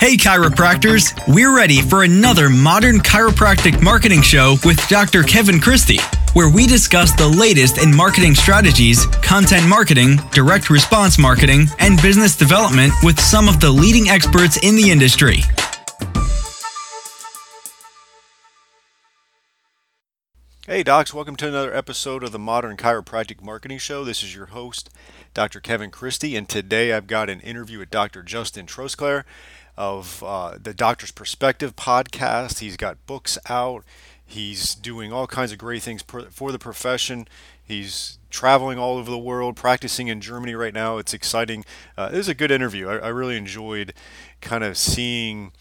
Hey, chiropractors! We're ready for another modern chiropractic marketing show with Dr. Kevin Christie, where we discuss the latest in marketing strategies, content marketing, direct response marketing, and business development with some of the leading experts in the industry. Hey, docs, welcome to another episode of the Modern Chiropractic Marketing Show. This is your host, Dr. Kevin Christie, and today I've got an interview with Dr. Justin Trosclair of uh, the Doctor's Perspective podcast. He's got books out. He's doing all kinds of great things for the profession. He's traveling all over the world, practicing in Germany right now. It's exciting. Uh, it was a good interview. I, I really enjoyed kind of seeing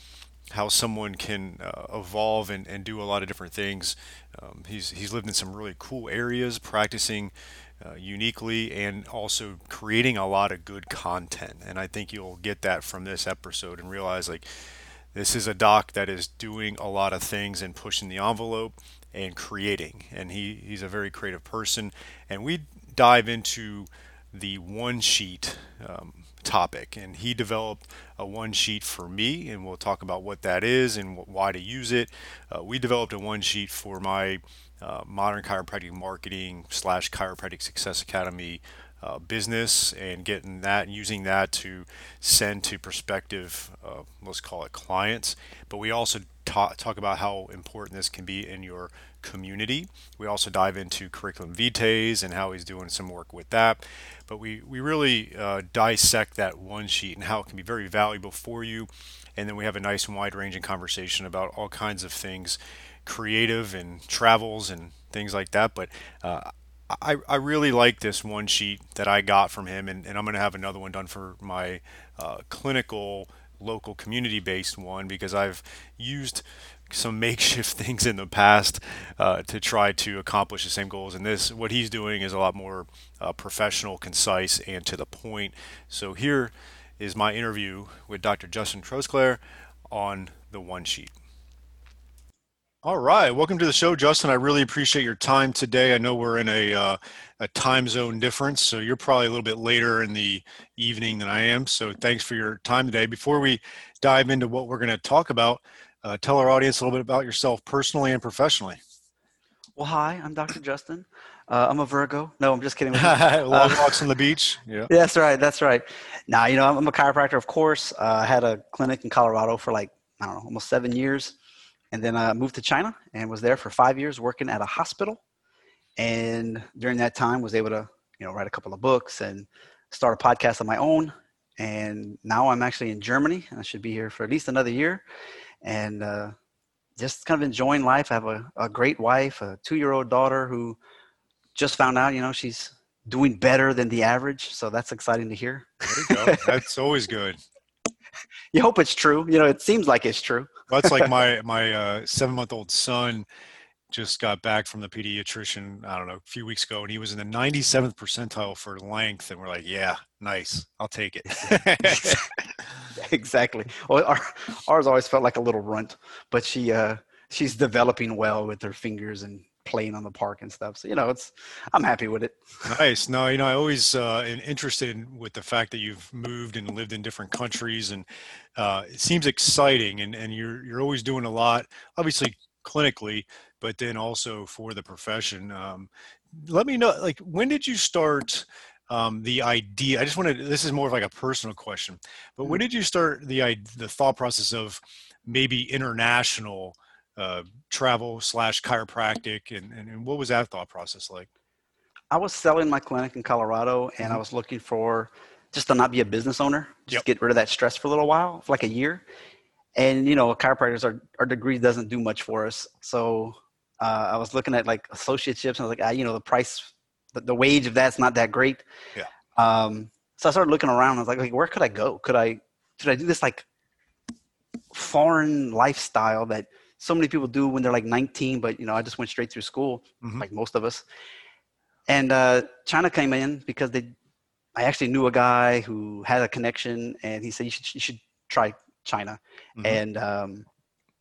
how someone can uh, evolve and, and do a lot of different things. Um, he's, he's lived in some really cool areas, practicing uh, uniquely and also creating a lot of good content. And I think you'll get that from this episode and realize like this is a doc that is doing a lot of things and pushing the envelope and creating. And he, he's a very creative person. And we dive into the one sheet um, topic. And he developed a one sheet for me, and we'll talk about what that is and why to use it. Uh, we developed a one sheet for my uh, modern chiropractic marketing slash chiropractic success academy uh, business and getting that and using that to send to prospective uh, let's call it clients. But we also talk, talk about how important this can be in your community. We also dive into curriculum vitae and how he's doing some work with that. But we, we really uh, dissect that one sheet and how it can be very valuable for you. And then we have a nice and wide ranging conversation about all kinds of things creative and travels and things like that. But uh, I, I really like this one sheet that I got from him, and, and I'm going to have another one done for my uh, clinical local community based one because I've used some makeshift things in the past uh, to try to accomplish the same goals. And this, what he's doing, is a lot more uh, professional, concise, and to the point. So here is my interview with Dr. Justin Trosclair on the one sheet. All right, welcome to the show, Justin. I really appreciate your time today. I know we're in a uh, a time zone difference, so you're probably a little bit later in the evening than I am. So thanks for your time today. Before we dive into what we're going to talk about, uh, tell our audience a little bit about yourself personally and professionally. Well, hi, I'm Dr. Justin. Uh, I'm a Virgo. No, I'm just kidding. Long uh, walks on the beach. Yeah. That's right. That's right. Now, you know, I'm a chiropractor, of course. Uh, I had a clinic in Colorado for like I don't know, almost seven years and then I moved to China and was there for five years working at a hospital. And during that time, was able to you know write a couple of books and start a podcast on my own. And now I'm actually in Germany. I should be here for at least another year, and uh, just kind of enjoying life. I have a, a great wife, a two-year-old daughter who just found out, you know, she's doing better than the average. So that's exciting to hear. There you go. that's always good. you hope it's true. You know, it seems like it's true. That's like my my uh, seven month old son just got back from the pediatrician. I don't know a few weeks ago, and he was in the 97th percentile for length, and we're like, yeah, nice, I'll take it. exactly. Well, our, ours always felt like a little runt, but she uh, she's developing well with her fingers and playing on the park and stuff. So you know, it's I'm happy with it. Nice. No, you know, I always uh, am interested with the fact that you've moved and lived in different countries, and uh, it seems exciting. And and you're you're always doing a lot, obviously clinically, but then also for the profession. Um, let me know, like, when did you start? Um, the idea i just wanted this is more of like a personal question but when mm-hmm. did you start the the thought process of maybe international uh, travel slash chiropractic and, and, and, what was that thought process like? I was selling my clinic in colorado and mm-hmm. i was looking for just to not be a business owner just yep. get rid of that stress for a little while for like a year. And you know chiropractors our, our degree doesn't do much for us. So uh, i was looking at like associateships and i was like ah, you know the price the, the, wage of that's not that great. Yeah. Um, so i started looking around i was like, like where could i go? Could i should i do this like foreign lifestyle that so many people do when they're like 19, but you know, I just went straight through school, mm-hmm. like most of us. And uh, China came in because they, I actually knew a guy who had a connection, and he said you should you should try China, mm-hmm. and um,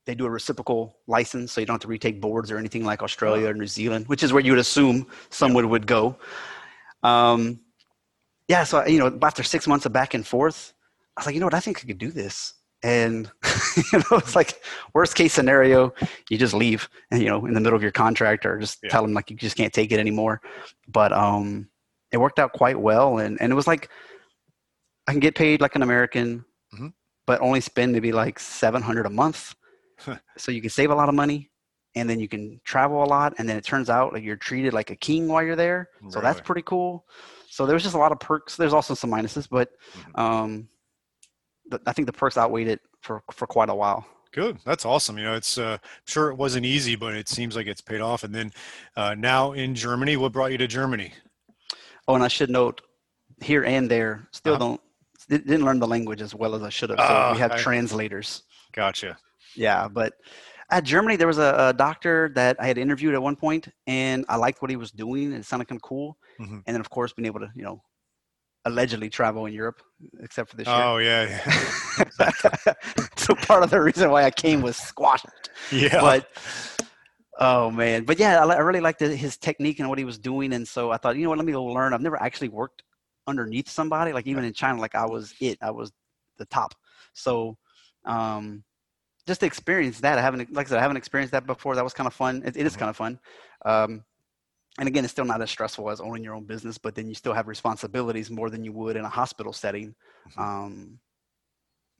they do a reciprocal license, so you don't have to retake boards or anything like Australia or New Zealand, which is where you would assume someone yeah. would go. Um, yeah, so you know, after six months of back and forth, I was like, you know what, I think I could do this and you know it's like worst case scenario you just leave and you know in the middle of your contract or just Yeah. tell them like you just can't take it anymore. But um it worked out quite well and and it was like i can get paid like an american Mhm. but only spend maybe like 700 a month. So you can save a lot of money and then you can travel a lot and then it turns out like you're treated like a king while you're there. So that's pretty cool. So there was just a lot of perks. There's also some minuses but Mhm. um i think the perks outweighed it for for quite a while Good. That's awesome. You know, it's uh, sure it wasn't easy, but it seems like it's paid off. And then uh, now in Germany, what brought you to Germany? oh and i should note here and there still Uh-huh. don't didn't learn the language as well as i should have so Ah, we have I- translators Gotcha. yeah but at germany there was a, a doctor that i had interviewed at one point and i liked what he was doing and it sounded kind of cool Mhm. and then of course being able to you know allegedly travel in europe except for this year Oh yeah, so part of the reason why I came was squashed. yeah. But oh man, but yeah, I, I really liked the- his technique and what he was doing, and so I thought, you know what, let me go learn. I've never actually worked underneath somebody, like even in China, like I was it, I was the top. So um, just to experience that, I haven't, like I said, I haven't experienced that before. That was kind of fun. It, it is Mhm. kind of fun. Um, and again, it's still not as stressful as owning your own business, but then you still have responsibilities more than you would in a hospital setting. Mhm. Um,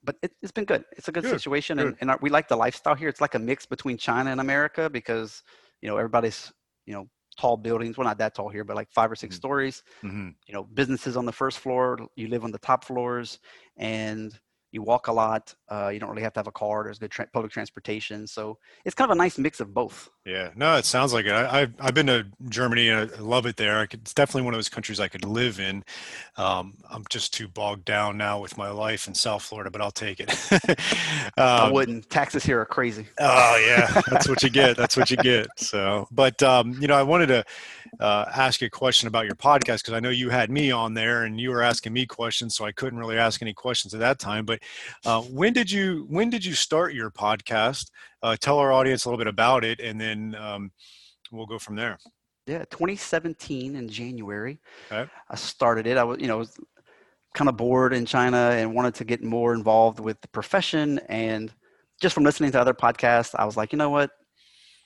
but it, it's been good. It's a good, Good, situation, and, good. and our, we like the lifestyle here. It's like a mix between China and America because you know everybody's you know tall buildings. Well, not that tall here, but like five or six Mm. stories. Mhm. You know, businesses on the first floor. You live on the top floors, and you walk a lot. Uh, you don't really have to have a car. There's good tra- public transportation, so it's kind of a nice mix of both. Yeah, no, it sounds like it. I, I've I've been to Germany and I love it there. I could, it's definitely one of those countries I could live in. Um, I'm just too bogged down now with my life in South Florida, but I'll take it. I Um, wouldn't. Taxes here are crazy. Oh yeah, that's what you get. That's what you get. So, but um, you know, I wanted to uh, ask you a question about your podcast because I know you had me on there and you were asking me questions, so I couldn't really ask any questions at that time. But uh, when did you when did you start your podcast? Uh, tell our audience a little bit about it, and then um, we'll go from there. Yeah, 2017 in January, Okay. I started it. I was, you know, was kind of bored in China and wanted to get more involved with the profession. And just from listening to other podcasts, I was like, you know what?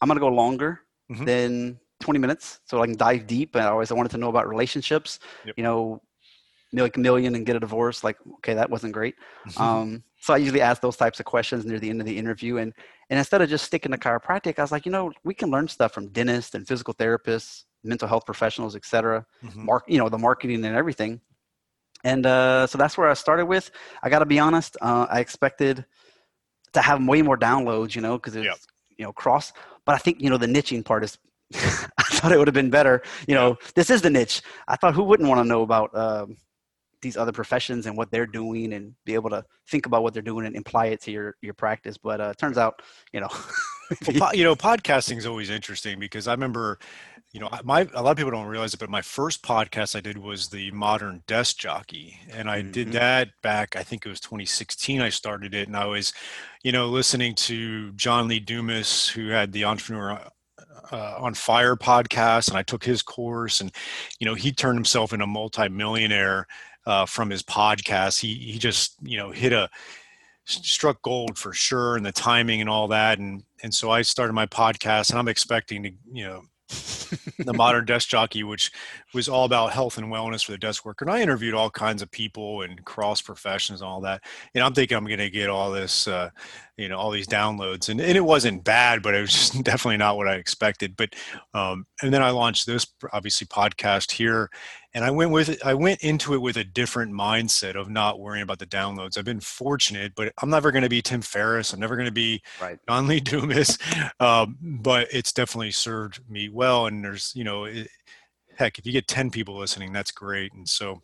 I'm gonna go longer Mhm. than 20 minutes, so I can dive deep. And I always wanted to know about relationships. Yep. You know, a million and get a divorce. Like, okay, that wasn't great. Um, so I usually ask those types of questions near the end of the interview. And and instead of just sticking to chiropractic, I was like, you know, we can learn stuff from dentists and physical therapists, mental health professionals, etc. Mhm. Mark, you know, the marketing and everything. And uh, so that's where I started with. I got to be honest. Uh, I expected to have way more downloads, you know, because it's Yep. you know cross. But I think you know the niching part is. I thought it would have been better. You know, this is the niche. I thought who wouldn't want to know about um, these other professions and what they're doing and be able to think about what they're doing and apply it to your your practice. But uh, it turns out, you know, Well, you know, podcasting is always interesting because I remember, you know, my a lot of people don't realize it, but my first podcast I did was the Modern Desk Jockey, and I did Mhm. that back. I think it was 2016. I started it, and I was, you know, listening to John Lee Dumas, who had the Entrepreneur. Uh, on Fire podcast, and I took his course, and you know he turned himself into a multimillionaire uh, from his podcast. He he just you know hit a struck gold for sure and the timing and all that. And and so I started my podcast and I'm expecting to you know the modern desk jockey which was all about health and wellness for the desk worker. And I interviewed all kinds of people and cross professions and all that. And I'm thinking I'm going to get all this uh, you know all these downloads. And, and it wasn't bad but it was definitely not what I expected. But um, and then I launched this obviously podcast here and I went with it, I went into it with a different mindset of not worrying about the downloads. I've been fortunate, but I'm never going to be Tim Ferriss. I'm never going to be Right. John Lee Dumas. Um, but it's definitely served me well. And there's, you know, it, heck, if you get 10 people listening, that's great. And so,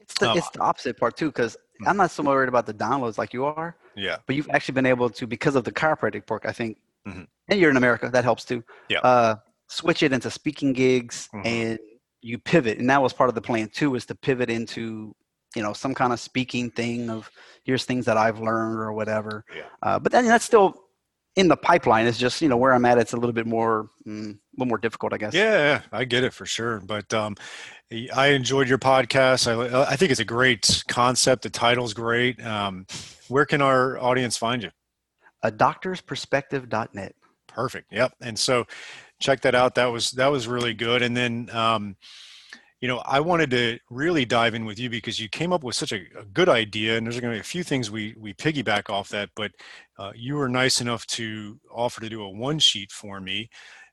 it's the Um, it's the opposite part too. Because Mm. I'm not so worried about the downloads like you are. yeah, but you've actually been able to because of the chiropractic work i think Mhm. and you're in america that helps too Yeah. uh, switch it into speaking gigs Mhm. and you pivot and that was part of the plan too is to pivot into you know some kind of speaking thing of here's things that i've learned or whatever Yeah. uh, but then that's still in the pipeline it's just you know where i'm at it's a little bit more mm, a little more difficult i guess Yeah, yeah, I get it for sure. But um, I enjoyed your podcast. I, I think it's a great concept. The title's great. Um, where can our audience find you? A doctorsperspective.net. Perfect. Yep. And so check that out. That was that was really good. And then um, you know, I wanted to really dive in with you because you came up with such a, a good idea, and there's going to be a few things we we piggyback off that. But uh, you were nice enough to offer to do a one sheet for me.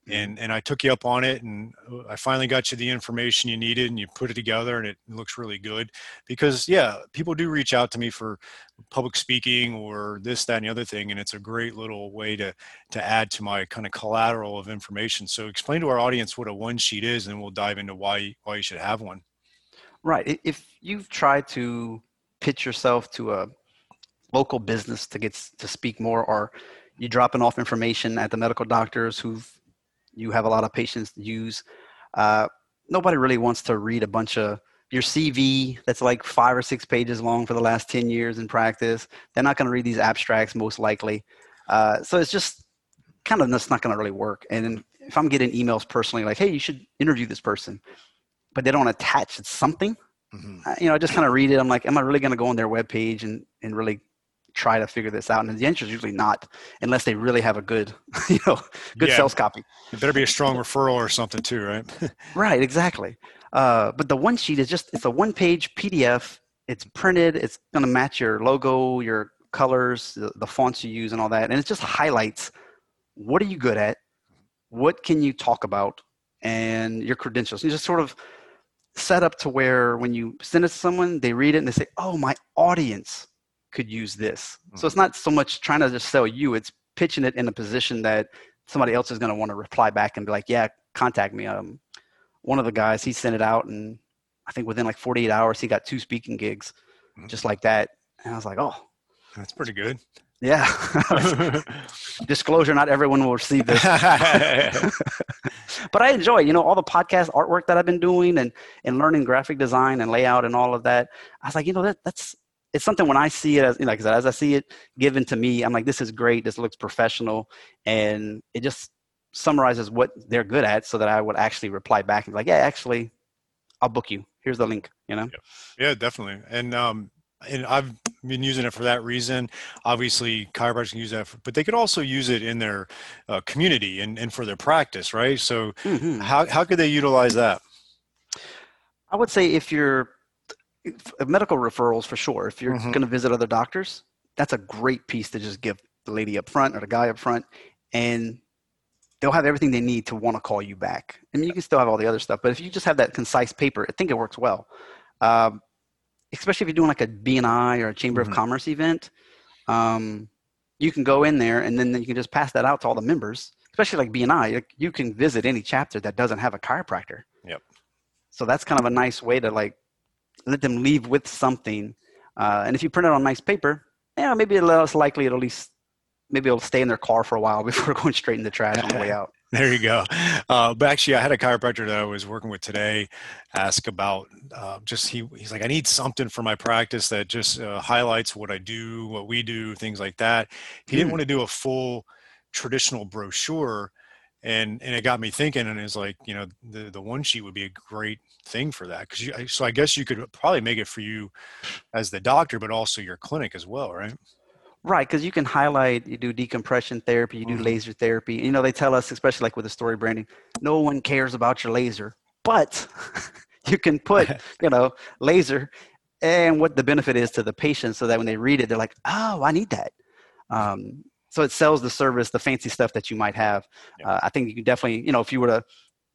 And and I took you up on it, and uh, I finally got you the information you needed, and you put it together, and it looks really good. Because yeah, people do reach out to me for public speaking or this, that, and the other thing, and it's a great little way to to add to my kind of collateral of information. So explain to our audience what a one sheet is, and we'll dive into why why you should have one. Right. If you've tried to pitch yourself to a local business to get to speak more, or you're dropping off information at the medical doctors who've you have a lot of patients to use. Uh, nobody really wants to read a bunch of your CV that's like five or six pages long for the last 10 years in practice. They're not going to read these abstracts most likely. Uh, so it's just kind of that's not going to really work. And if I'm getting emails personally like, hey, you should interview this person, but they don't attach something, mm-hmm. uh, you know, I just kind of read it. I'm like, am I really going to go on their webpage and, and really try to figure this out? And the answer is usually not, unless they really have a good, you know, good yeah. sales copy. It better be a strong referral or something too, right? right, exactly. Uh, but the one sheet is just it's a one page PDF. It's printed. It's going to match your logo, your colors, the, the fonts you use, and all that. And it just highlights what are you good at, what can you talk about, and your credentials. You just sort of set up to where when you send it to someone, they read it and they say, "Oh, my audience could use this. Mm-hmm. So it's not so much trying to just sell you, it's pitching it in a position that somebody else is going to want to reply back and be like, yeah, contact me. Um, one of the guys, he sent it out and I think within like 48 hours, he got two speaking gigs mm-hmm. just like that. And I was like, oh, that's pretty good. Yeah. Disclosure, not everyone will receive this. but I enjoy, you know, all the podcast artwork that I've been doing and, and learning graphic design and layout and all of that. I was like, you know, that that's it's something when I see it as like I said, as I see it given to me, I'm like, this is great. This looks professional, and it just summarizes what they're good at, so that I would actually reply back and be like, yeah, actually, I'll book you. Here's the link. You know? Yeah, definitely. And um, and I've been using it for that reason. Obviously, chiropractors can use that, for, but they could also use it in their uh, community and, and for their practice, right? So, mm-hmm. how how could they utilize that? I would say if you're medical referrals for sure. If you're mm-hmm. going to visit other doctors, that's a great piece to just give the lady up front or the guy up front, and they'll have everything they need to want to call you back. I mean, you can still have all the other stuff, but if you just have that concise paper, I think it works well. Um, especially if you're doing like a BNI or a Chamber mm-hmm. of Commerce event, um, you can go in there and then you can just pass that out to all the members. Especially like BNI, you can visit any chapter that doesn't have a chiropractor. Yep. So that's kind of a nice way to like let them leave with something. Uh, and if you print it on nice paper, yeah, maybe less likely it'll at least maybe it'll stay in their car for a while before going straight in the trash on the way out. there you go. Uh, but actually, I had a chiropractor that I was working with today ask about uh, just he he's like I need something for my practice that just uh, highlights what I do, what we do, things like that. He mm. didn't want to do a full traditional brochure and and it got me thinking and it's like you know the the one sheet would be a great thing for that because so i guess you could probably make it for you as the doctor but also your clinic as well right right because you can highlight you do decompression therapy you do mm-hmm. laser therapy you know they tell us especially like with the story branding no one cares about your laser but you can put you know laser and what the benefit is to the patient so that when they read it they're like oh i need that um, so it sells the service, the fancy stuff that you might have. Yeah. Uh, I think you can definitely, you know, if you were to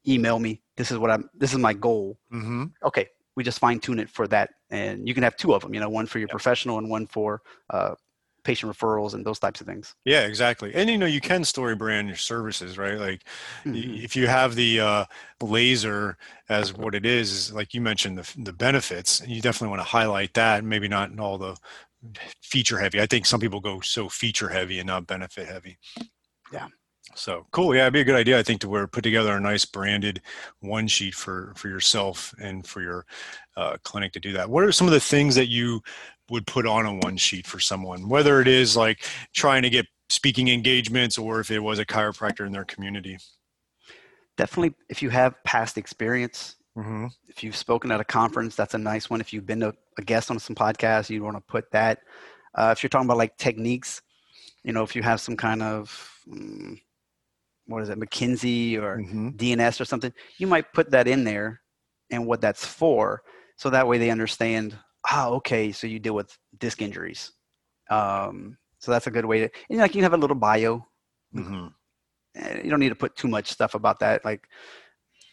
email me, this is what I'm, this is my goal. Mm-hmm. Okay, we just fine tune it for that, and you can have two of them. You know, one for your yeah. professional and one for uh, patient referrals and those types of things. Yeah, exactly. And you know, you can story brand your services, right? Like mm-hmm. if you have the uh, laser as what it is, is like you mentioned the the benefits, and you definitely want to highlight that. Maybe not in all the feature heavy. I think some people go so feature heavy and not benefit heavy. Yeah. So cool. Yeah, it'd be a good idea, I think, to where put together a nice branded one sheet for for yourself and for your uh, clinic to do that. What are some of the things that you would put on a one sheet for someone, whether it is like trying to get speaking engagements or if it was a chiropractor in their community? Definitely, if you have past experience Mm-hmm. If you've spoken at a conference, that's a nice one. If you've been a, a guest on some podcast, you want to put that. Uh, if you're talking about like techniques, you know, if you have some kind of um, what is it, McKenzie or mm-hmm. DNS or something, you might put that in there and what that's for, so that way they understand. Oh, okay, so you deal with disc injuries. Um, so that's a good way to. And like you have a little bio. Mm-hmm. Eh, you don't need to put too much stuff about that. Like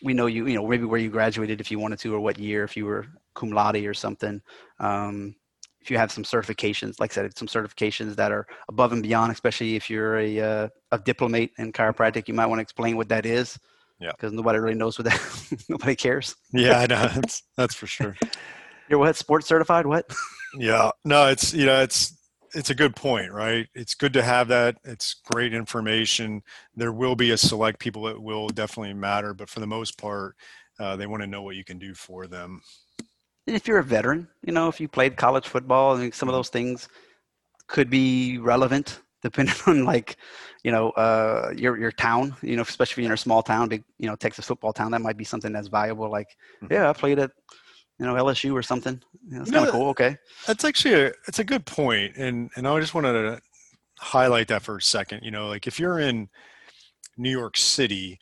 we know you, you know, maybe where you graduated if you wanted to, or what year, if you were cum laude or something. Um, if you have some certifications, like I said, some certifications that are above and beyond, especially if you're a, uh, a diplomate in chiropractic, you might want to explain what that is. Yeah. Because nobody really knows what that, nobody cares. Yeah, I know. That's, that's for sure. You're what? Sports certified? What? yeah. No, it's, you know, it's, it's a good point, right? It's good to have that. It's great information. There will be a select people that will definitely matter, but for the most part, uh, they want to know what you can do for them. And if you're a veteran, you know, if you played college football, I think some of mm-hmm. those things could be relevant depending on like, you know, uh, your your town. You know, especially if you're in a small town, big, you know, Texas football town, that might be something that's valuable. Like, mm-hmm. yeah, I played at you know LSU or something. You know, it's kind of cool. Okay, that's actually a it's a good point, and and I just wanted to highlight that for a second. You know, like if you're in New York City,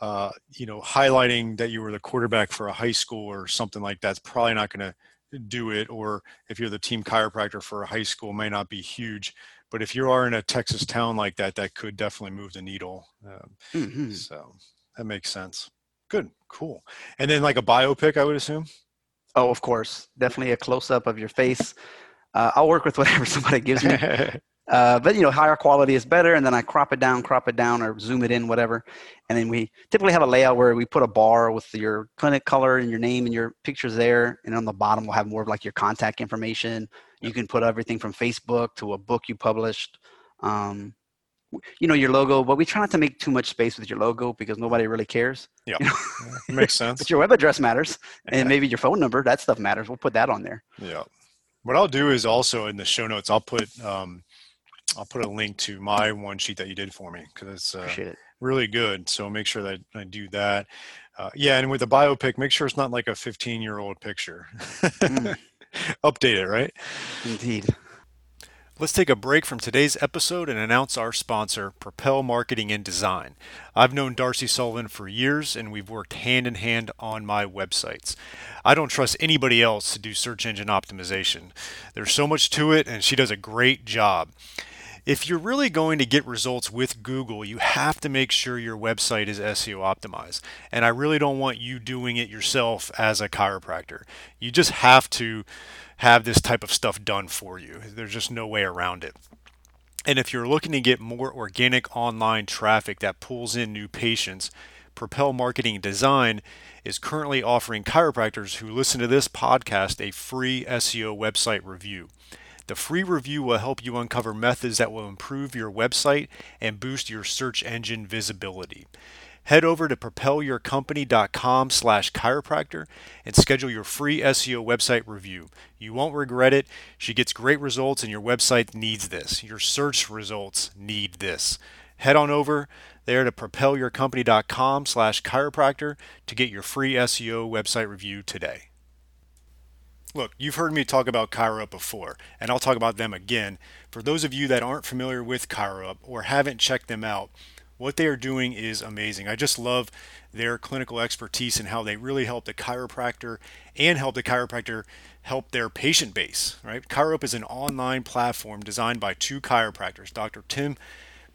uh, you know, highlighting that you were the quarterback for a high school or something like that's probably not going to do it. Or if you're the team chiropractor for a high school, may not be huge. But if you are in a Texas town like that, that could definitely move the needle. Um, mm-hmm. So that makes sense. Good, cool. And then like a biopic, I would assume. Oh, of course, definitely a close up of your face. Uh, I'll work with whatever somebody gives me. Uh, but you know, higher quality is better, and then I crop it down, crop it down, or zoom it in, whatever. And then we typically have a layout where we put a bar with your clinic color and your name and your pictures there, and on the bottom we'll have more of like your contact information. You can put everything from Facebook to a book you published. Um, you know your logo, but we try not to make too much space with your logo because nobody really cares. Yeah, you know? yeah makes sense. but your web address matters, and maybe your phone number. That stuff matters. We'll put that on there. Yeah. What I'll do is also in the show notes, I'll put um, I'll put a link to my one sheet that you did for me because it's uh, it. really good. So make sure that I do that. Uh, yeah, and with the biopic, make sure it's not like a 15 year old picture. mm. Update it, right? Indeed. Let's take a break from today's episode and announce our sponsor, Propel Marketing and Design. I've known Darcy Sullivan for years and we've worked hand in hand on my websites. I don't trust anybody else to do search engine optimization. There's so much to it and she does a great job. If you're really going to get results with Google, you have to make sure your website is SEO optimized. And I really don't want you doing it yourself as a chiropractor. You just have to have this type of stuff done for you. There's just no way around it. And if you're looking to get more organic online traffic that pulls in new patients, Propel Marketing Design is currently offering chiropractors who listen to this podcast a free SEO website review. The free review will help you uncover methods that will improve your website and boost your search engine visibility. Head over to propelyourcompany.com slash chiropractor and schedule your free SEO website review. You won't regret it. She gets great results and your website needs this. Your search results need this. Head on over there to propelyourcompany.com slash chiropractor to get your free SEO website review today. Look, you've heard me talk about ChiroUp before, and I'll talk about them again. For those of you that aren't familiar with ChiroUp or haven't checked them out, what they are doing is amazing. I just love their clinical expertise and how they really help the chiropractor and help the chiropractor help their patient base, right? ChiroUp is an online platform designed by two chiropractors, Dr. Tim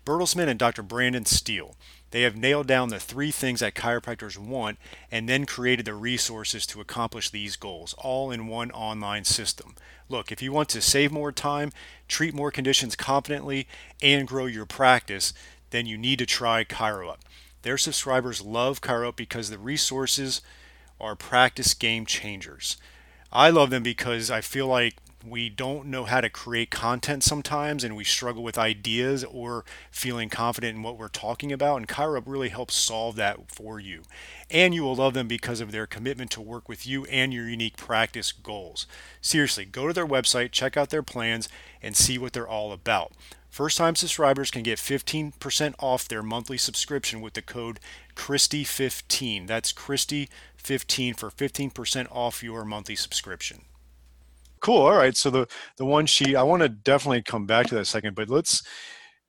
Bertelsman and Dr. Brandon Steele. They have nailed down the three things that chiropractors want and then created the resources to accomplish these goals, all in one online system. Look, if you want to save more time, treat more conditions confidently, and grow your practice, then you need to try ChiroUp. Their subscribers love ChiroUp because the resources are practice game changers. I love them because I feel like we don't know how to create content sometimes and we struggle with ideas or feeling confident in what we're talking about and ChiroUp really helps solve that for you and you will love them because of their commitment to work with you and your unique practice goals seriously go to their website check out their plans and see what they're all about First time subscribers can get 15% off their monthly subscription with the code Christie15. That's Christie15 for 15% off your monthly subscription. Cool. All right. So the the one sheet I want to definitely come back to that second, but let's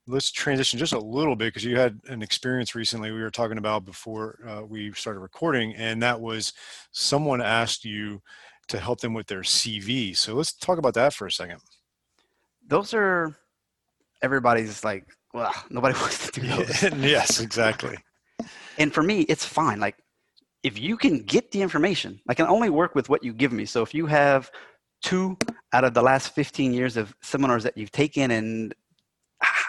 let's transition just a little bit because you had an experience recently we were talking about before uh, we started recording, and that was someone asked you to help them with their CV. So let's talk about that for a second. Those are everybody's like, well, nobody wants to do those. yes, exactly. and for me, it's fine. Like, if you can get the information, I can only work with what you give me. So if you have two out of the last 15 years of seminars that you've taken and ah,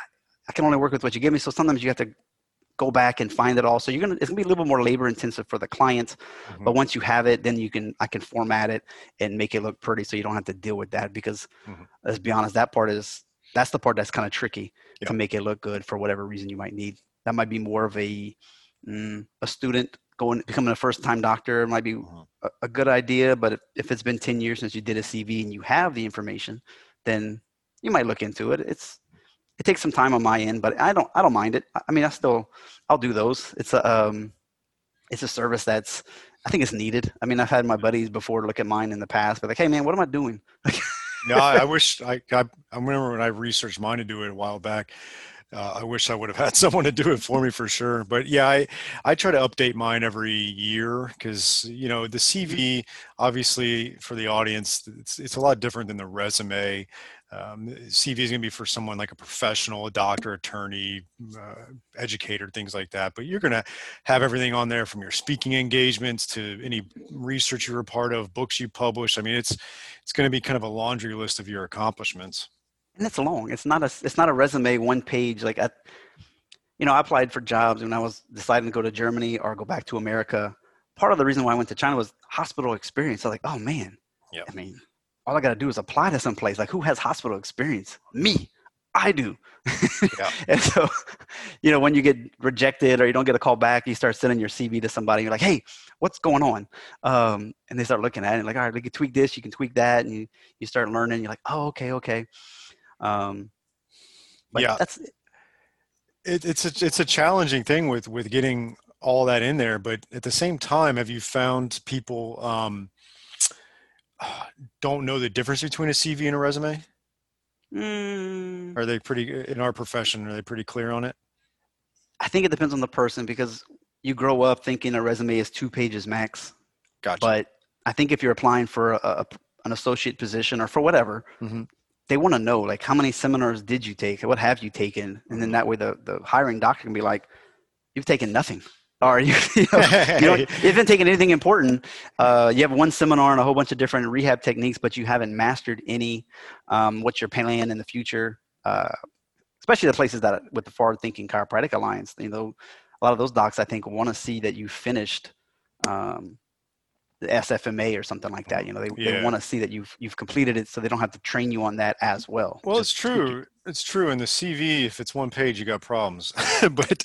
I can only work with what you give me. So sometimes you have to go back and find it all. So you're gonna it's gonna be a little bit more labor intensive for the client. Mm-hmm. But once you have it, then you can I can format it and make it look pretty so you don't have to deal with that because mm-hmm. let's be honest, that part is that's the part that's kind of tricky yep. to make it look good for whatever reason you might need. That might be more of a mm, a student going becoming a first time doctor might be mm-hmm. a, a, good idea, but if, if it's been 10 years since you did a CV and you have the information, then you might look into it. It's it takes some time on my end, but I don't I don't mind it. I mean, I still I'll do those. It's a um, it's a service that's I think it's needed. I mean, I've had my buddies before look at mine in the past, but like, hey man, what am I doing? no, I, I wish I, I, I remember when I researched mine to do it a while back. Uh, I wish I would have had someone to do it for me for sure. But yeah, I, I try to update mine every year because, you know, the CV, obviously for the audience, it's, it's a lot different than the resume. Um, CV is going to be for someone like a professional, a doctor, attorney, uh, educator, things like that. But you're going to have everything on there from your speaking engagements to any research you were a part of, books you published. I mean, it's it's going to be kind of a laundry list of your accomplishments and it's long. It's not a it's not a resume one page like I, you know, I applied for jobs when I was deciding to go to Germany or go back to America. Part of the reason why I went to China was hospital experience. I was like, oh man, yeah. I mean, all I got to do is apply to some place. Like, who has hospital experience? Me. I do. Yeah. and so, you know, when you get rejected or you don't get a call back, you start sending your CV to somebody. You're like, hey, what's going on? Um, and they start looking at it like, all right, we can tweak this, you can tweak that, and you you start learning. You're like, oh, okay, okay. Um, yeah, that's it, it's a, it's a challenging thing with with getting all that in there, but at the same time, have you found people um, don't know the difference between a CV and a resume? Mm. Are they pretty in our profession? Are they pretty clear on it? I think it depends on the person because you grow up thinking a resume is two pages max. Gotcha. But I think if you're applying for a, a an associate position or for whatever, mm-hmm they want to know like how many seminars did you take what have you taken and then that way the, the hiring doctor can be like you've taken nothing or you, you, know, you, you haven't taken anything important uh, you have one seminar and a whole bunch of different rehab techniques but you haven't mastered any um, what's your plan in the future uh, especially the places that with the forward thinking chiropractic alliance you know a lot of those docs i think want to see that you finished um, the SFMA or something like that. You know, they, yeah. they want to see that you've you've completed it, so they don't have to train you on that as well. Well, Just it's true. It's true. In the CV, if it's one page, you got problems. but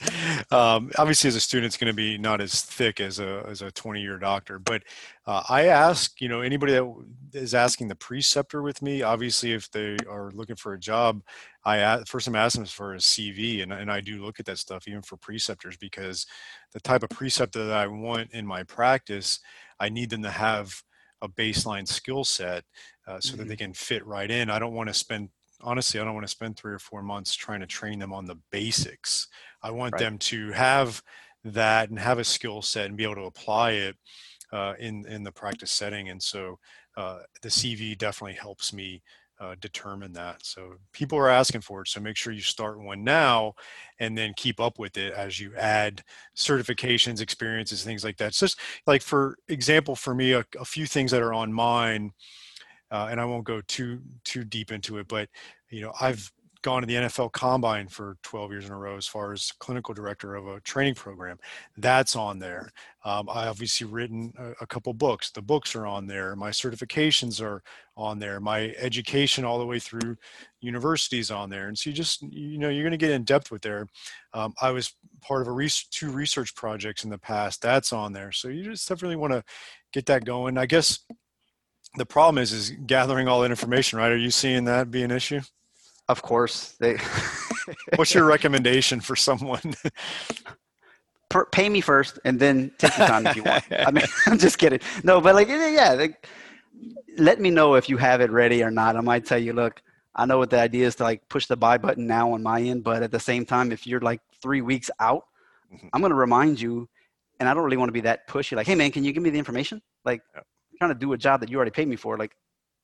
um, obviously, as a student, it's going to be not as thick as a as a 20 year doctor. But uh, I ask, you know, anybody that is asking the preceptor with me, obviously, if they are looking for a job, I ask, first I'm asking for a CV, and and I do look at that stuff even for preceptors because the type of preceptor that I want in my practice I need them to have a baseline skill set uh, so mm-hmm. that they mm-hmm. can fit right in. I don't want to spend honestly, I don't want to spend three or four months trying to train them on the basics. I want right. them to have that and have a skill set and be able to apply it uh, in in the practice setting. And so uh, the CV definitely helps me uh, determine that. So people are asking for it. So make sure you start one now and then keep up with it as you add certifications, experiences, things like that. It's just like, for example, for me, a, a few things that are on mine, uh, and I won't go too too deep into it, but you know, I've gone to the NFL Combine for 12 years in a row as far as clinical director of a training program. That's on there. Um, I obviously written a, a, couple books. The books are on there. My certifications are on there. My education all the way through universities on there. And so you just you know you're going to get in depth with there. Um, I was part of a res- two research projects in the past. That's on there. So you just definitely want to get that going. I guess the problem is is gathering all that information. Right? Are you seeing that be an issue? Of course, they What's your recommendation for someone? per, pay me first and then take the time if you want. I mean, I'm just kidding. No, but like, yeah, like, let me know if you have it ready or not. I might tell you, look, I know what the idea is to like push the buy button now on my end, but at the same time, if you're like three weeks out, mm-hmm. I'm going to remind you. And I don't really want to be that pushy. Like, hey man, can you give me the information? Like, yeah. I'm trying to do a job that you already paid me for. Like,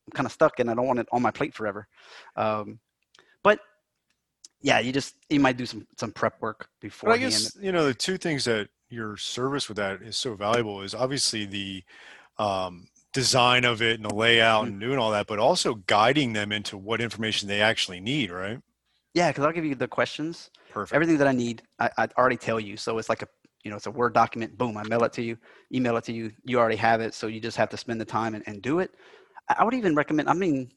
I'm kind of stuck and I don't want it on my plate forever. Um, but yeah, you just you might do some some prep work before. I guess you know the two things that your service with that is so valuable is obviously the um, design of it and the layout mm-hmm. and doing all that, but also guiding them into what information they actually need, right? Yeah, because I'll give you the questions. Perfect. Everything that I need, I, I already tell you. So it's like a you know it's a word document. Boom, I mail it to you, email it to you. You already have it, so you just have to spend the time and, and do it. I would even recommend. I mean,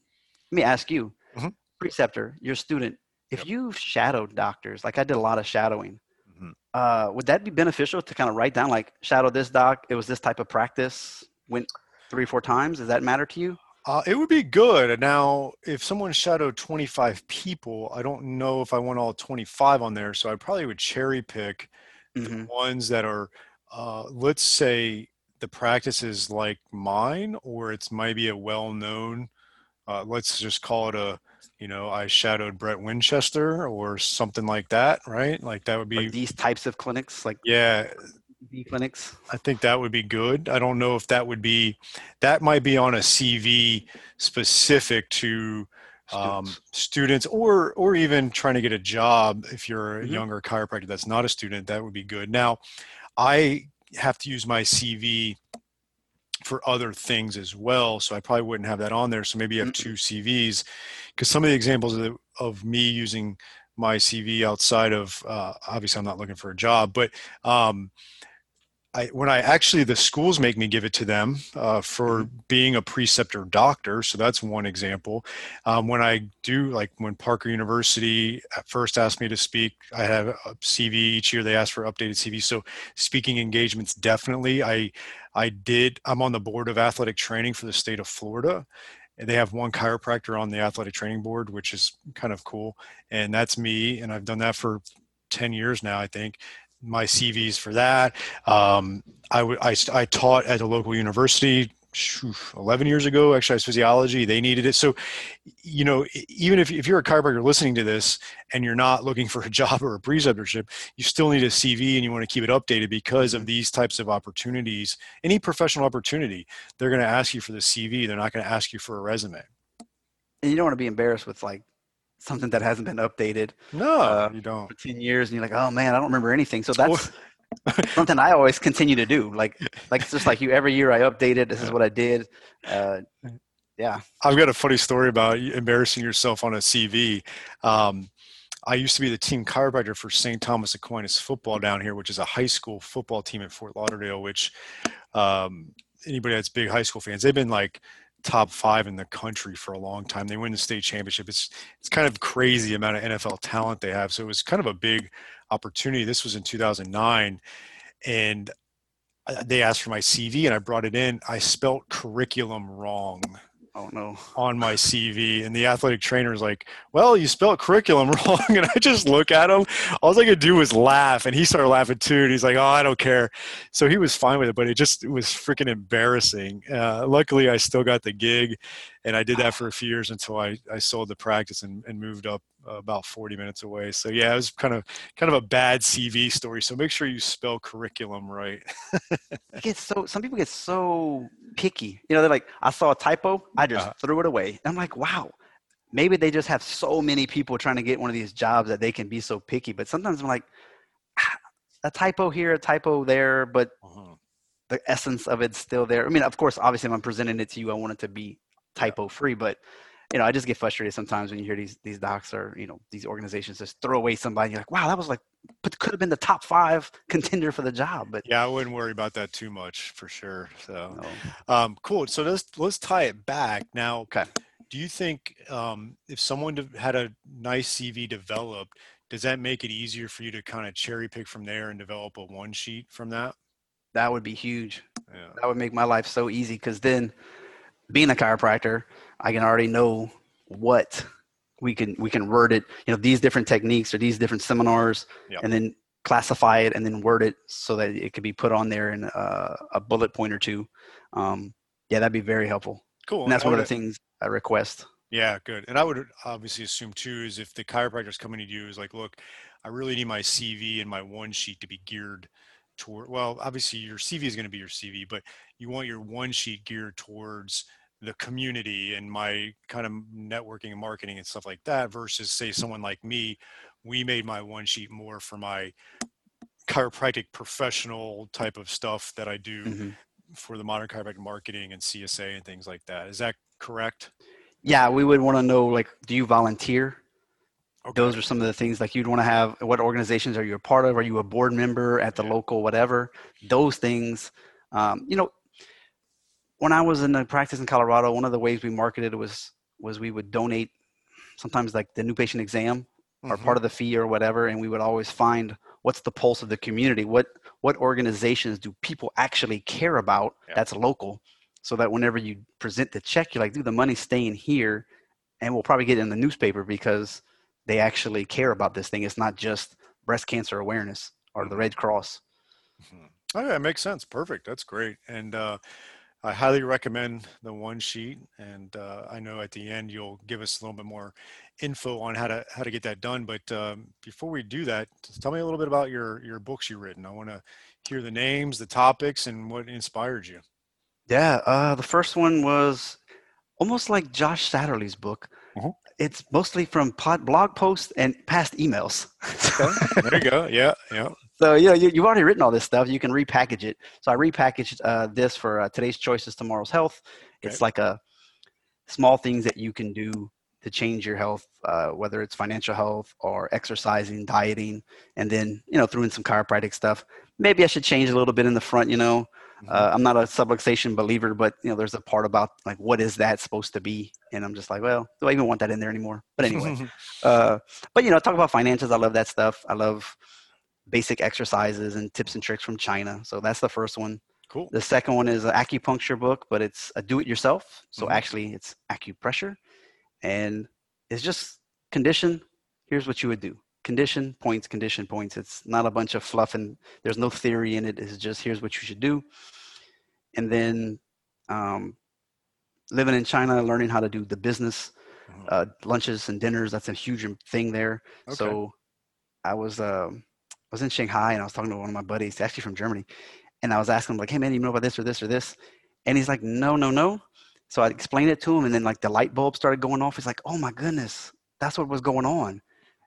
let me ask you, mm-hmm. Preceptor, your student if yep. you've shadowed doctors, like I did a lot of shadowing, mm-hmm. uh, would that be beneficial to kind of write down, like, shadow this doc, it was this type of practice, went three, four times? Does that matter to you? Uh, it would be good. Now, if someone shadowed 25 people, I don't know if I want all 25 on there. So I probably would cherry pick mm-hmm. the ones that are, uh, let's say, the practice is like mine, or it's maybe a well known, uh, let's just call it a you know, I shadowed Brett Winchester or something like that, right? Like that would be like these types of clinics, like yeah, clinics. I think that would be good. I don't know if that would be that might be on a CV specific to um, students. students, or or even trying to get a job if you're a mm-hmm. younger chiropractor that's not a student. That would be good. Now, I have to use my CV for other things as well. So I probably wouldn't have that on there. So maybe you have two CVs because some of the examples of, of, me using my CV outside of, uh, obviously I'm not looking for a job, but um, I, when I actually the schools make me give it to them uh, for mm-hmm. being a preceptor doctor, so that's one example. Um, when I do like when Parker University at first asked me to speak, I have a CV each year. They ask for updated CV, so speaking engagements definitely. I I did. I'm on the board of athletic training for the state of Florida, and they have one chiropractor on the athletic training board, which is kind of cool. And that's me, and I've done that for 10 years now, I think my CVs for that. Um, I, w- I, I taught at a local university 11 years ago exercise physiology they needed it. So you know even if, if you're a chiropractor listening to this and you're not looking for a job or a preceptorship you still need a cv and you want to keep it updated because of these types of opportunities. Any professional opportunity they're going to ask you for the cv they're not going to ask you for a resume. And you don't want to be embarrassed with like something that hasn't been updated. No, uh, you don't. For ten years, and you're like, oh man, I don't remember anything. So that's something I always continue to do. Like, like it's just like you. Every year I update it. This is what I did. Uh, yeah. I've got a funny story about embarrassing yourself on a CV. Um, I used to be the team chiropractor for St. Thomas Aquinas football down here, which is a high school football team in Fort Lauderdale. Which um, anybody that's big high school fans, they've been like top five in the country for a long time. They win the state championship. It's it's kind of crazy amount of NFL talent they have. So it was kind of a big opportunity. This was in 2009, and uh, they asked for my CV, and I brought it in. I spelt curriculum wrong oh no. on my cv and the athletic trainer is like well you spelled curriculum wrong and i just look at him. All i could do was laugh and he started laughing too and he's like oh i don't care. So he was fine with it but it just was freaking embarrassing. Uh, luckily i still got the gig and i did that for a few years until i, I sold the practice and, and moved up uh, about 40 minutes away. So yeah it was kind of kind of a bad cv story so make sure you spell curriculum right. Get so some people get so picky. You know they're like i saw a typo i just uh-huh. threw it away. And i'm like wow. Maybe they just have so many people trying to get one of these jobs that they can be so picky but sometimes i'm like ah, a typo here a typo there but uh-huh. the essence of it's still there. I mean of course obviously if i'm presenting it to you i want it to be typo free but you know, I just get frustrated sometimes when you hear these these docs or you know these organizations just throw away somebody. You're like, wow, that was like, but could have been the top five contender for the job. But yeah, I wouldn't worry about that too much for sure. So, no. um, cool. So let's let's tie it back now. Okay. Do you think um, if someone had a nice CV developed, does that make it easier for you to kind of cherry pick from there and develop a one sheet from that? That would be huge. Yeah. That would make my life so easy because then being a chiropractor, I can already know what we can we can word it you know these different techniques or these different seminars Yep. and then classify it and then word it so that it could be put on there in a, a bullet point or two um, yeah that'd be very helpful Cool. and that's one of the things i request Yeah, good. And I would obviously assume too is if the chiropractor's coming to you is like, look, I really need my CV and my one sheet to be geared toward. Well, obviously your CV is going to be your CV, but you want your one sheet geared towards the community and my kind of networking and marketing and stuff like that. Versus say someone like me, we made my one sheet more for my chiropractic professional type of stuff that I do Mhm. for the modern chiropractic marketing and CSA and things like that. Is that correct? yeah we would want to know like do you volunteer Okay. those are some of the things like you'd want to have what organizations are you a part of are you a board member at the Yeah. local whatever those things um, you know when i was in the practice in colorado one of the ways we marketed was was we would donate sometimes like the new patient exam or Mhm. part of the fee or whatever and we would always find what's the pulse of the community what what organizations do people actually care about Yeah. that's local so that whenever you present the check you're like dude the money's staying here and we'll probably get it in the newspaper because they actually care about this thing it's not just breast cancer awareness or the Mhm. red cross Mhm. Oh, yeah, it makes sense. Perfect. That's great. And uh, I highly recommend the one sheet. And uh, I know at the end you'll give us a little bit more info on how to how to get that done. But um, before we do that, just tell me a little bit about your your books you've written. I want to hear the names, the topics, and what inspired you. yeah uh, the first one was almost like josh satterley's book Mhm. it's mostly from pod, blog posts and past emails there you go. Yeah, yeah. So you know you, you've already written all this stuff. You can repackage it. So I repackaged uh, this for uh, today's choices, tomorrow's health. It's Okay. like a small things that you can do to change your health, uh, whether it's financial health or exercising, dieting, and then you know threw in some chiropractic stuff. Maybe I should change a little bit in the front. You know, uh, I'm not a subluxation believer, but you know there's a part about like what is that supposed to be, and I'm just like, well, do I even want that in there anymore? But anyway. Uh, but you know, talk about finances. I love that stuff. I love basic exercises and tips and tricks from China. So that's the first one. cool. The second one is an acupuncture book, but it's a do-it-yourself. So Mhm. actually, it's acupressure, and it's just condition. Here's what you would do: condition points, condition points. It's not a bunch of fluff, and there's no theory in it. It's just here's what you should do. And then um, living in China, learning how to do the business Mhm. uh, lunches and dinners. That's a huge thing there. Okay. So I was um, I was in Shanghai and I was talking to one of my buddies, actually from Germany, and I was asking him like, "Hey man, you know about this or this or this?" And he's like, "No, no, no." So I explained it to him, and then like the light bulb started going off. He's like, "Oh my goodness, that's what was going on."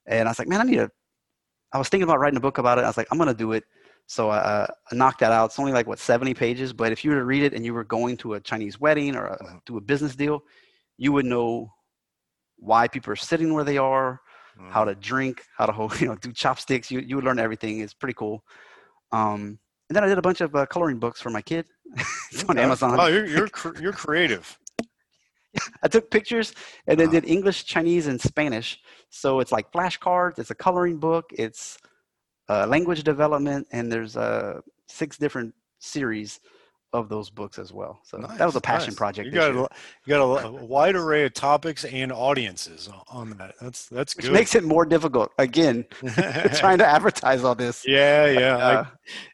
And I was like, "Man, I need to." I was thinking about writing a book about it. I was like, "I'm gonna do it." So I, uh, I knocked that out. It's only like what 70 pages, but if you were to read it and you were going to a Chinese wedding or a, Mhm. do a business deal, you would know why people are sitting where they are, how Mhm. to drink, how to hold, you know, do chopsticks. You you learn everything. It's pretty cool. Um, and then I did a bunch of uh, coloring books for my kid. it's on Amazon. Oh, you're you're, cr- you're creative. I took pictures and then Uh-huh. did English, Chinese, and Spanish. So it's like flashcards. It's a coloring book. It's uh, language development, and there's uh, six different series of those books as well. So that was a passion nice. project. You got a, year, you got a, a wide array of topics and audiences on that. That's that's which good. makes it more difficult. Again, trying to advertise all this. yeah, yeah. I- Uh,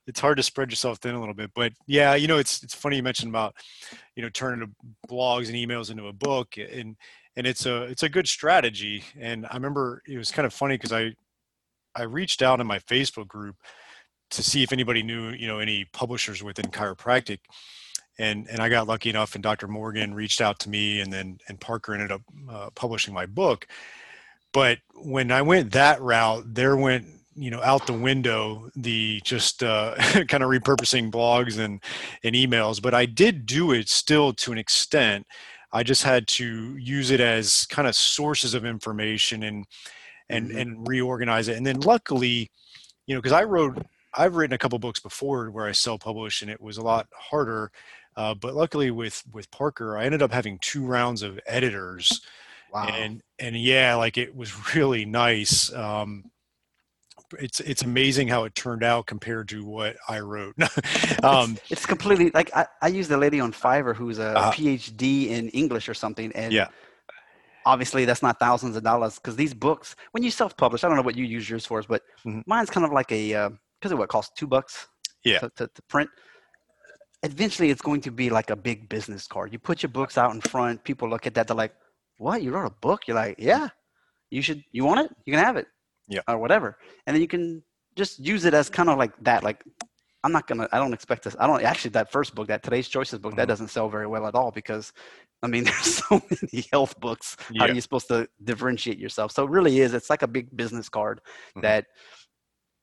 it's hard to spread yourself thin a little bit, but yeah, you know, it's it's funny you mentioned about you know turning the blogs and emails into a book, and and it's a it's a good strategy. And I remember it was kind of funny because I I reached out in my Facebook group to see if anybody knew you know any publishers within chiropractic and and I got lucky enough, and Dr. Morgan reached out to me, and then and Parker ended up uh, publishing my book. But when I went that route, there went you know out the window the just uh, kind of repurposing blogs and and emails. But I did do it still to an extent. I just had to use it as kind of sources of information and and Mhm. and reorganize it. And then luckily, you know, because I wrote I've written a couple books before where I self-published, and it was a lot harder. Uh, but luckily, with with Parker, I ended up having two rounds of editors, wow. and and yeah, like it was really nice. Um, it's it's amazing how it turned out compared to what I wrote. um, it's completely like I, I used a lady on Fiverr who's a Uh-huh. PhD in English or something, and Yeah. obviously that's not thousands of dollars because these books, when you self-publish, I don't know what you use yours for, but Mhm. mine's kind of like a because of what costs two bucks. Yeah. To, to, to print. Eventually, it's going to be like a big business card. You put your books out in front. People look at that. They're like, "What? You wrote a book?" You're like, "Yeah." You should. You want it? You can have it. Yeah. Or whatever, and then you can just use it as kind of like that. Like, I'm not gonna. I don't expect this. I don't actually. That first book, that Today's Choices book, that Mhm. doesn't sell very well at all because, I mean, there's so many health books. yeah. How are you supposed to differentiate yourself? So it really is. It's like a big business card Mhm. that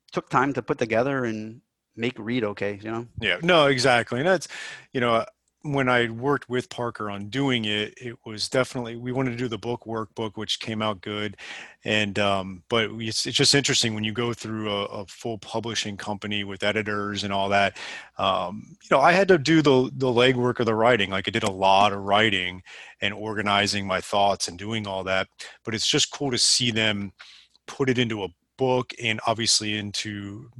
took time to put together and make read okay. You know. Yeah, no, exactly. And that's, you know, when I worked with Parker on doing it, it was definitely we wanted to do the book workbook, which came out good, and um, but it's, it's just interesting when you go through a, a full publishing company with editors and all that. Um, you know, I had to do the the legwork of the writing. Like I did a lot of writing and organizing my thoughts and doing all that. But it's just cool to see them put it into a book and obviously into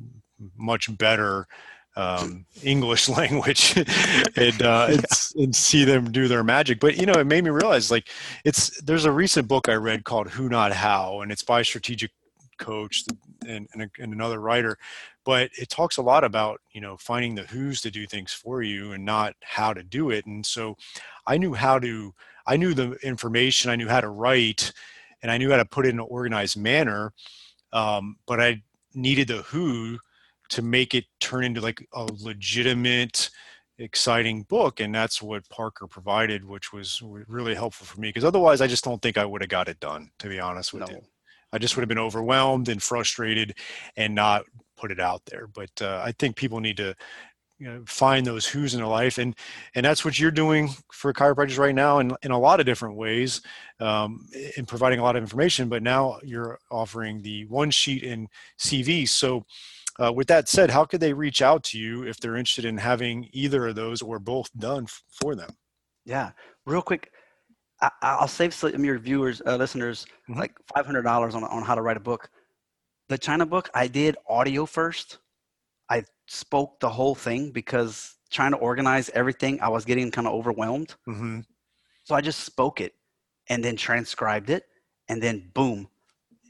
much better um, English language and, uh, and, and see them do their magic. But you know, it made me realize like it's there's a recent book I read called Who Not How, and it's by a strategic coach and, and, a, and another writer. But it talks a lot about you know finding the who's to do things for you and not how to do it. And so I knew how to I knew the information, I knew how to write, and I knew how to put it in an organized manner. Um, but I needed the who to make it turn into like a legitimate exciting book and that's what parker provided which was really helpful for me because otherwise i just don't think i would have got it done to be honest with No. you i just would have been overwhelmed and frustrated and not put it out there but uh, i think people need to you know, find those who's in their life and and that's what you're doing for chiropractors right now in, in a lot of different ways um, in providing a lot of information but now you're offering the one sheet in cv so uh, with that said, how could they reach out to you if they're interested in having either of those or both done f- for them? Yeah. Real quick, I, I'll save some of your viewers, uh, listeners, Mhm. like five hundred dollars on on how to write a book. The China book, I did audio first. I spoke the whole thing because trying to organize everything, I was getting kind of overwhelmed. Mm-hmm. So I just spoke it and then transcribed it, and then boom,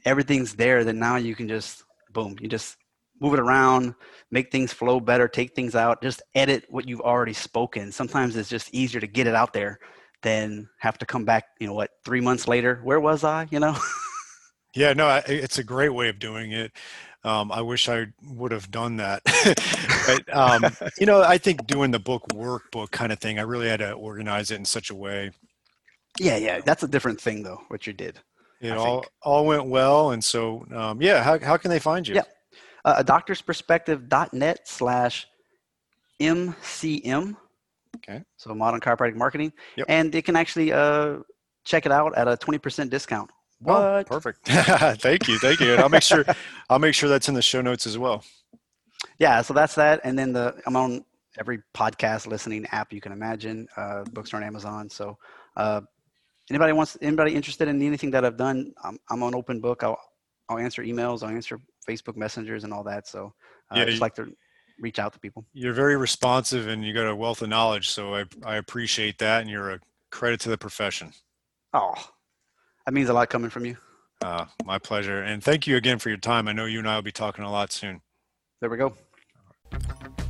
everything's there. Then now you can just boom, you just move it around, make things flow better, take things out, just edit what you've already spoken. Sometimes it's just easier to get it out there than have to come back. You know what? Three months later, where was I? You know. Yeah, no, I, it's a great way of doing it. Um, I wish I would have done that. but, um, you know, I think doing the book workbook kind of thing, I really had to organize it in such a way. yeah, yeah, that's a different thing though. What you did. It I all, think. all went well. And so, um, yeah, how, how can they find you? Yeah. Uh, a doctor's perspective.net slash MCM. Okay. So modern chiropractic marketing. Yep. And they can actually uh, check it out at a 20% discount. What? perfect. thank you. Thank you. And I'll make sure, I'll make sure that's in the show notes as well. Yeah, so that's that. And then the I'm on every podcast listening app you can imagine. Uh, books are on Amazon. So uh, anybody wants anybody interested in anything that I've done, I'm, I'm on open book. I'll I'll answer emails, I'll answer Facebook messengers and all that. So uh, Yeah, I just you- like to reach out to people. You're very responsive and you got a wealth of knowledge. So I, I appreciate that. And you're a credit to the profession. Oh, that means a lot coming from you. Uh, my pleasure. And thank you again for your time. I know you and I will be talking a lot soon. There we go.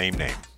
same name.